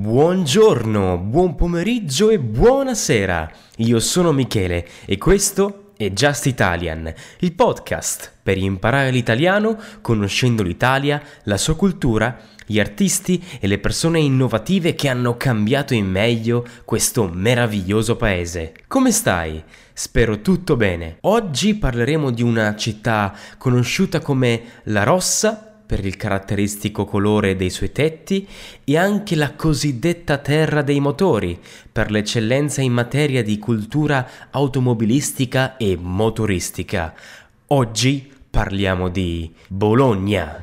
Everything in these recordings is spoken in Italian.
Buongiorno, buon pomeriggio e buonasera. Io sono Michele e questo è Just Italian, il podcast per imparare l'italiano conoscendo l'Italia, la sua cultura, gli artisti e le persone innovative che hanno cambiato in meglio questo meraviglioso paese. Come stai? Spero tutto bene. Oggi parleremo di una città conosciuta come La Rossa per il caratteristico colore dei suoi tetti e anche la cosiddetta terra dei motori per l'eccellenza in materia di cultura automobilistica e motoristica. Oggi parliamo di Bologna.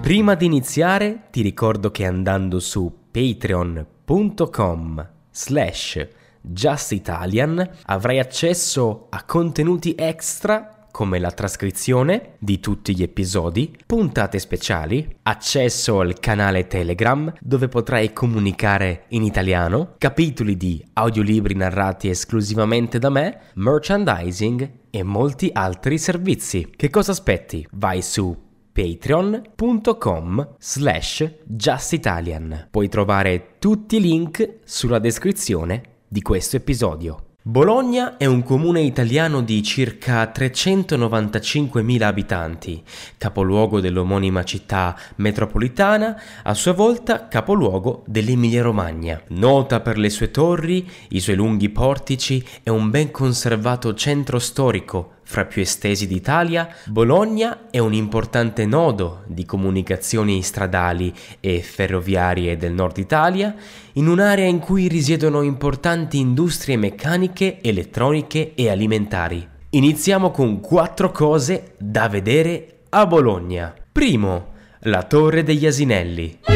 Prima di iniziare ti ricordo che andando su patreon.com slash justitalian avrai accesso a contenuti extra come la trascrizione di tutti gli episodi, puntate speciali, accesso al canale Telegram dove potrai comunicare in italiano, capitoli di audiolibri narrati esclusivamente da me, merchandising e molti altri servizi. Che cosa aspetti? Vai su patreon.com slash justitalian. Puoi trovare tutti i link sulla descrizione di questo episodio. Bologna è un comune italiano di circa 395.000 abitanti, capoluogo dell'omonima città metropolitana, a sua volta capoluogo dell'Emilia-Romagna. Nota per le sue torri, i suoi lunghi portici e un ben conservato centro storico fra più estesi d'Italia, Bologna è un importante nodo di comunicazioni stradali e ferroviarie del nord Italia, in un'area in cui risiedono importanti industrie meccaniche, elettroniche e alimentari. Iniziamo con quattro cose da vedere a Bologna. Primo, la Torre degli Asinelli.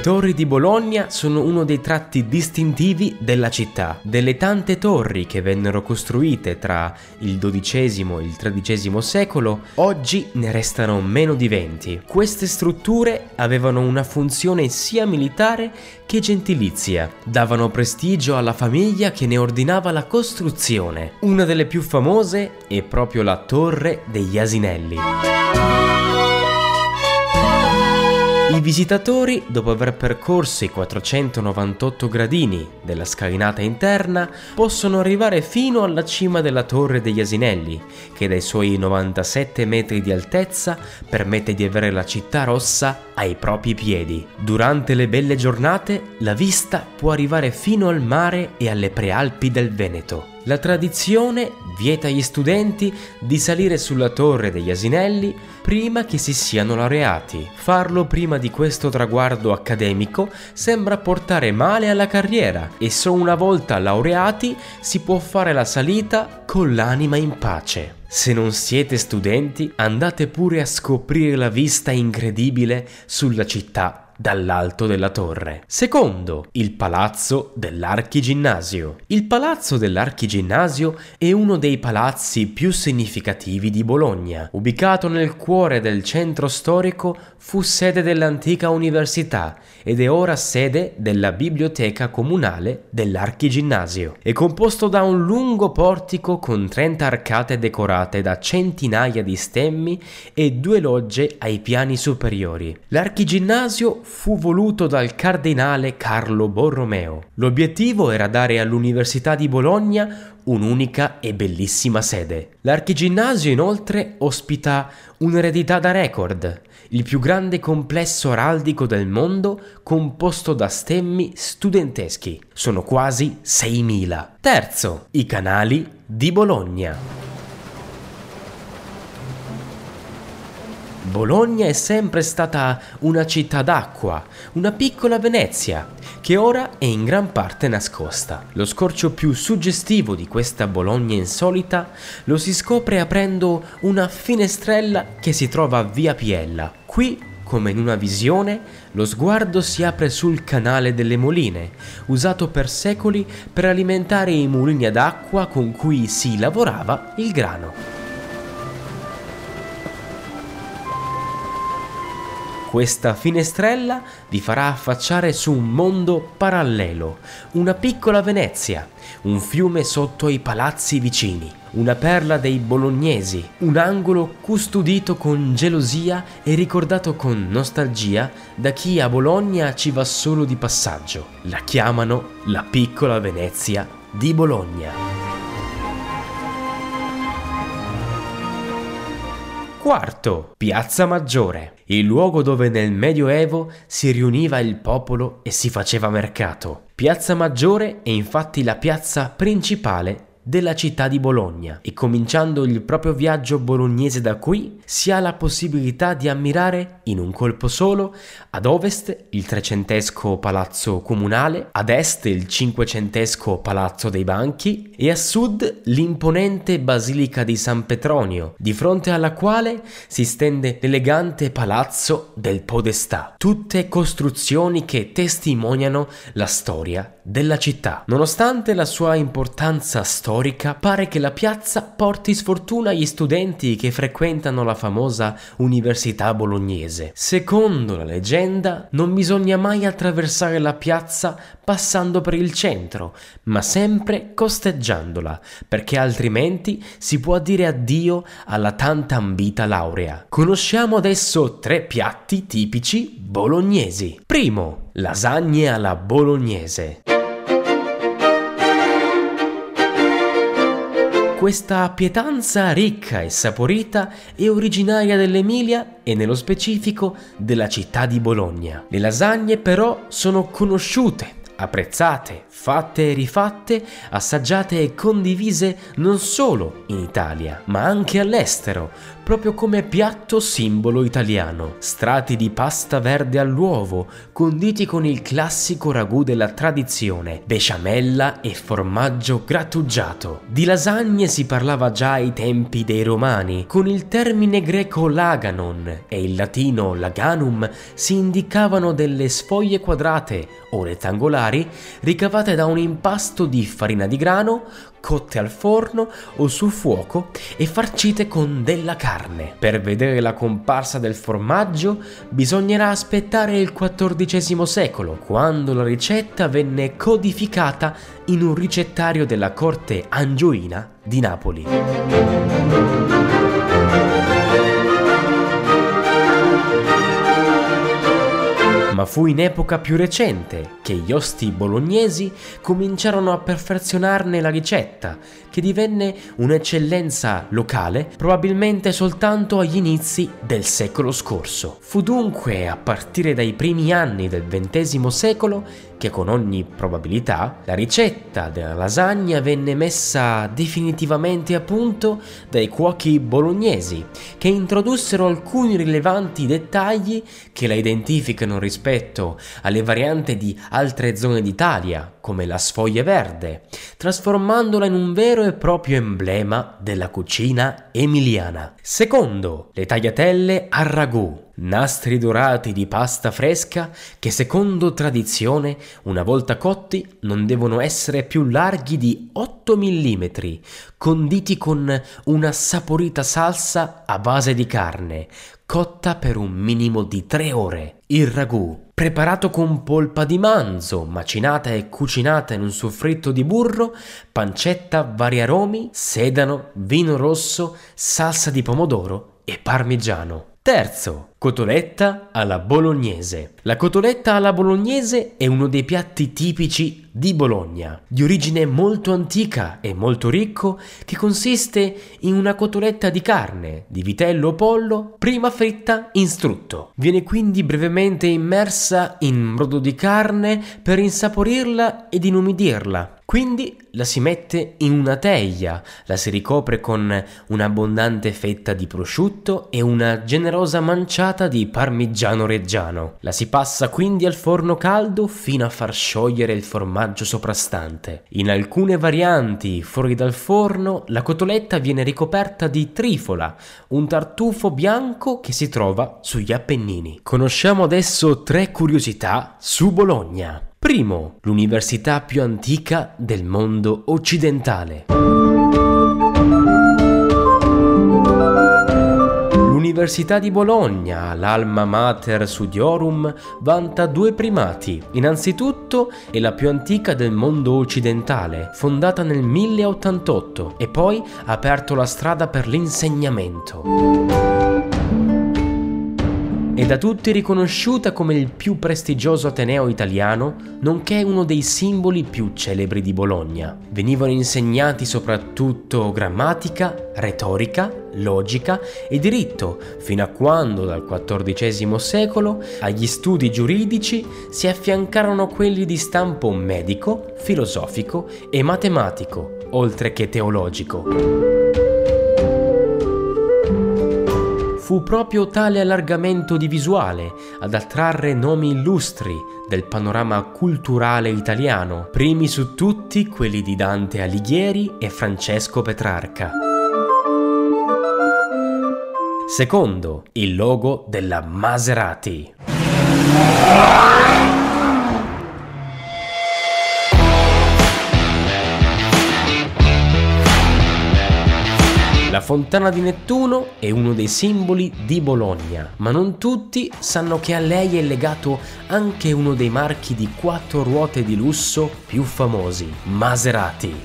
Le torri di Bologna sono uno dei tratti distintivi della città. Delle tante torri che vennero costruite tra il XII e il XIII secolo, oggi ne restano meno di 20. Queste strutture avevano una funzione sia militare che gentilizia. Davano prestigio alla famiglia che ne ordinava la costruzione. Una delle più famose è proprio la Torre degli Asinelli. I visitatori, dopo aver percorso i 498 gradini della scalinata interna, possono arrivare fino alla cima della Torre degli Asinelli, che dai suoi 97 metri di altezza permette di avere la città rossa ai propri piedi. Durante le belle giornate, la vista può arrivare fino al mare e alle prealpi del Veneto. La tradizione vieta agli studenti di salire sulla torre degli asinelli prima che si siano laureati. Farlo prima di questo traguardo accademico sembra portare male alla carriera e solo una volta laureati si può fare la salita con l'anima in pace. Se non siete studenti, andate pure a scoprire la vista incredibile sulla città dall'alto della torre. Secondo, il palazzo dell'Archiginnasio. Il palazzo dell'Archiginnasio è uno dei palazzi più significativi di Bologna. Ubicato nel cuore del centro storico, fu sede dell'antica università ed è ora sede della biblioteca comunale dell'Archiginnasio. È composto da un lungo portico con 30 arcate decorate da centinaia di stemmi e due logge ai piani superiori. L'Archiginnasio fu voluto dal cardinale Carlo Borromeo. L'obiettivo era dare all'Università di Bologna un'unica e bellissima sede. L'Archiginnasio inoltre ospita un'eredità da record, il più grande complesso araldico del mondo composto da stemmi studenteschi. Sono quasi 6.000. Terzo, i canali di Bologna. Bologna è sempre stata una città d'acqua, una piccola Venezia, che ora è in gran parte nascosta. Lo scorcio più suggestivo di questa Bologna insolita lo si scopre aprendo una finestrella che si trova a Via Piella. Qui come in una visione, lo sguardo si apre sul canale delle moline, usato per secoli per alimentare i mulini ad acqua con cui si lavorava il grano. Questa finestrella vi farà affacciare su un mondo parallelo, una piccola Venezia, un fiume sotto i palazzi vicini, una perla dei bolognesi, un angolo custodito con gelosia e ricordato con nostalgia da chi a Bologna ci va solo di passaggio. La chiamano la piccola Venezia di Bologna. Quarto, Piazza Maggiore, il luogo dove nel Medioevo si riuniva il popolo e si faceva mercato. Piazza Maggiore è infatti la piazza principale della città di Bologna e cominciando il proprio viaggio bolognese da qui si ha la possibilità di ammirare in un colpo solo ad ovest il trecentesco palazzo comunale, ad est il cinquecentesco palazzo dei banchi e a sud l'imponente basilica di San Petronio, di fronte alla quale si stende l'elegante palazzo del Podestà, tutte costruzioni che testimoniano la storia della città. Nonostante la sua importanza storica, pare che la piazza porti sfortuna agli studenti che frequentano la famosa Università Bolognese. Secondo la leggenda, non bisogna mai attraversare la piazza passando per il centro, ma sempre costeggiandola, perché altrimenti si può dire addio alla tanta ambita laurea. Conosciamo adesso tre piatti tipici bolognesi. Primo, lasagne alla bolognese. Questa pietanza ricca e saporita è originaria dell'Emilia e nello specifico della città di Bologna. Le lasagne però sono conosciute apprezzate, fatte e rifatte, assaggiate e condivise non solo in Italia, ma anche all'estero, proprio come piatto simbolo italiano. Strati di pasta verde all'uovo, conditi con il classico ragù della tradizione, besciamella e formaggio grattugiato. Di lasagne si parlava già ai tempi dei romani, con il termine greco laganon e il latino laganum si indicavano delle sfoglie quadrate o rettangolari ricavate da un impasto di farina di grano cotte al forno o sul fuoco e farcite con della carne. Per vedere la comparsa del formaggio bisognerà aspettare il XIV secolo, quando la ricetta venne codificata in un ricettario della corte angioina di Napoli. Ma fu in epoca più recente che gli osti bolognesi cominciarono a perfezionarne la ricetta, che divenne un'eccellenza locale probabilmente soltanto agli inizi del secolo scorso. Fu dunque a partire dai primi anni del XX secolo che con ogni probabilità la ricetta della lasagna venne messa definitivamente a punto dai cuochi bolognesi, che introdussero alcuni rilevanti dettagli che la identificano rispetto alle varianti di altre zone d'Italia, come la sfoglia verde, trasformandola in un vero e proprio emblema della cucina emiliana. Secondo, le tagliatelle a ragù nastri dorati di pasta fresca che secondo tradizione, una volta cotti, non devono essere più larghi di 8 mm, conditi con una saporita salsa a base di carne, cotta per un minimo di 3 ore. Il ragù, preparato con polpa di manzo, macinata e cucinata in un soffritto di burro, pancetta, vari aromi, sedano, vino rosso, salsa di pomodoro e parmigiano. Terzo, Cotoletta alla bolognese. La cotoletta alla bolognese è uno dei piatti tipici di Bologna, di origine molto antica e molto ricco, che consiste in una cotoletta di carne, di vitello o pollo, prima fritta in strutto. Viene quindi brevemente immersa in brodo di carne per insaporirla ed inumidirla. Quindi la si mette in una teglia, la si ricopre con un'abbondante fetta di prosciutto e una generosa manciata di parmigiano reggiano. La si passa quindi al forno caldo fino a far sciogliere il formaggio soprastante. In alcune varianti fuori dal forno la cotoletta viene ricoperta di trifola, un tartufo bianco che si trova sugli Appennini. Conosciamo adesso tre curiosità su Bologna. Primo, l'università più antica del mondo occidentale. L'Università di Bologna, l'Alma Mater Studiorum, vanta due primati. Innanzitutto è la più antica del mondo occidentale, fondata nel 1088 e poi ha aperto la strada per l'insegnamento da tutti riconosciuta come il più prestigioso ateneo italiano, nonché uno dei simboli più celebri di Bologna. Venivano insegnati soprattutto grammatica, retorica, logica e diritto, fino a quando dal XIV secolo agli studi giuridici si affiancarono quelli di stampo medico, filosofico e matematico, oltre che teologico. Fu proprio tale allargamento di visuale ad attrarre nomi illustri del panorama culturale italiano, primi su tutti quelli di Dante Alighieri e Francesco Petrarca. Secondo, il logo della Maserati. Fontana di Nettuno è uno dei simboli di Bologna, ma non tutti sanno che a lei è legato anche uno dei marchi di quattro ruote di lusso più famosi, Maserati.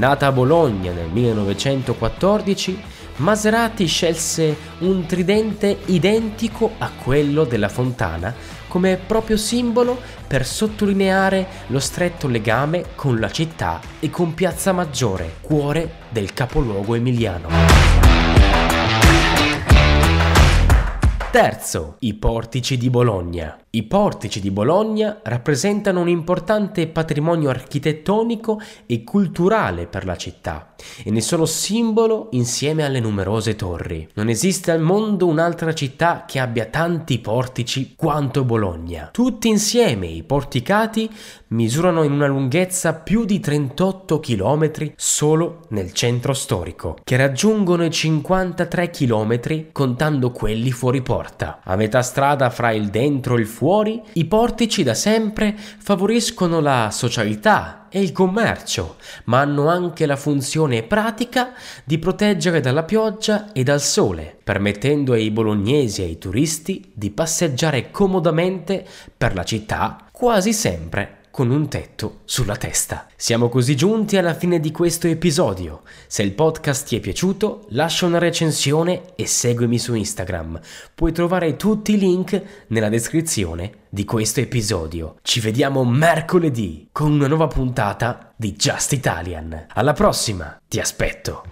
Nata a Bologna nel 1914, Maserati scelse un tridente identico a quello della fontana come proprio simbolo per sottolineare lo stretto legame con la città e con Piazza Maggiore, cuore del capoluogo emiliano. Terzo, i portici di Bologna. I portici di Bologna rappresentano un importante patrimonio architettonico e culturale per la città e ne sono simbolo insieme alle numerose torri. Non esiste al mondo un'altra città che abbia tanti portici quanto Bologna. Tutti insieme i porticati misurano in una lunghezza più di 38 km solo nel centro storico, che raggiungono i 53 km contando quelli fuori porta. A metà strada fra il dentro e il fuori, i portici da sempre favoriscono la socialità e il commercio, ma hanno anche la funzione pratica di proteggere dalla pioggia e dal sole, permettendo ai bolognesi e ai turisti di passeggiare comodamente per la città quasi sempre con un tetto sulla testa. Siamo così giunti alla fine di questo episodio. Se il podcast ti è piaciuto, lascia una recensione e seguimi su Instagram. Puoi trovare tutti i link nella descrizione di questo episodio. Ci vediamo mercoledì con una nuova puntata di Just Italian. Alla prossima, ti aspetto.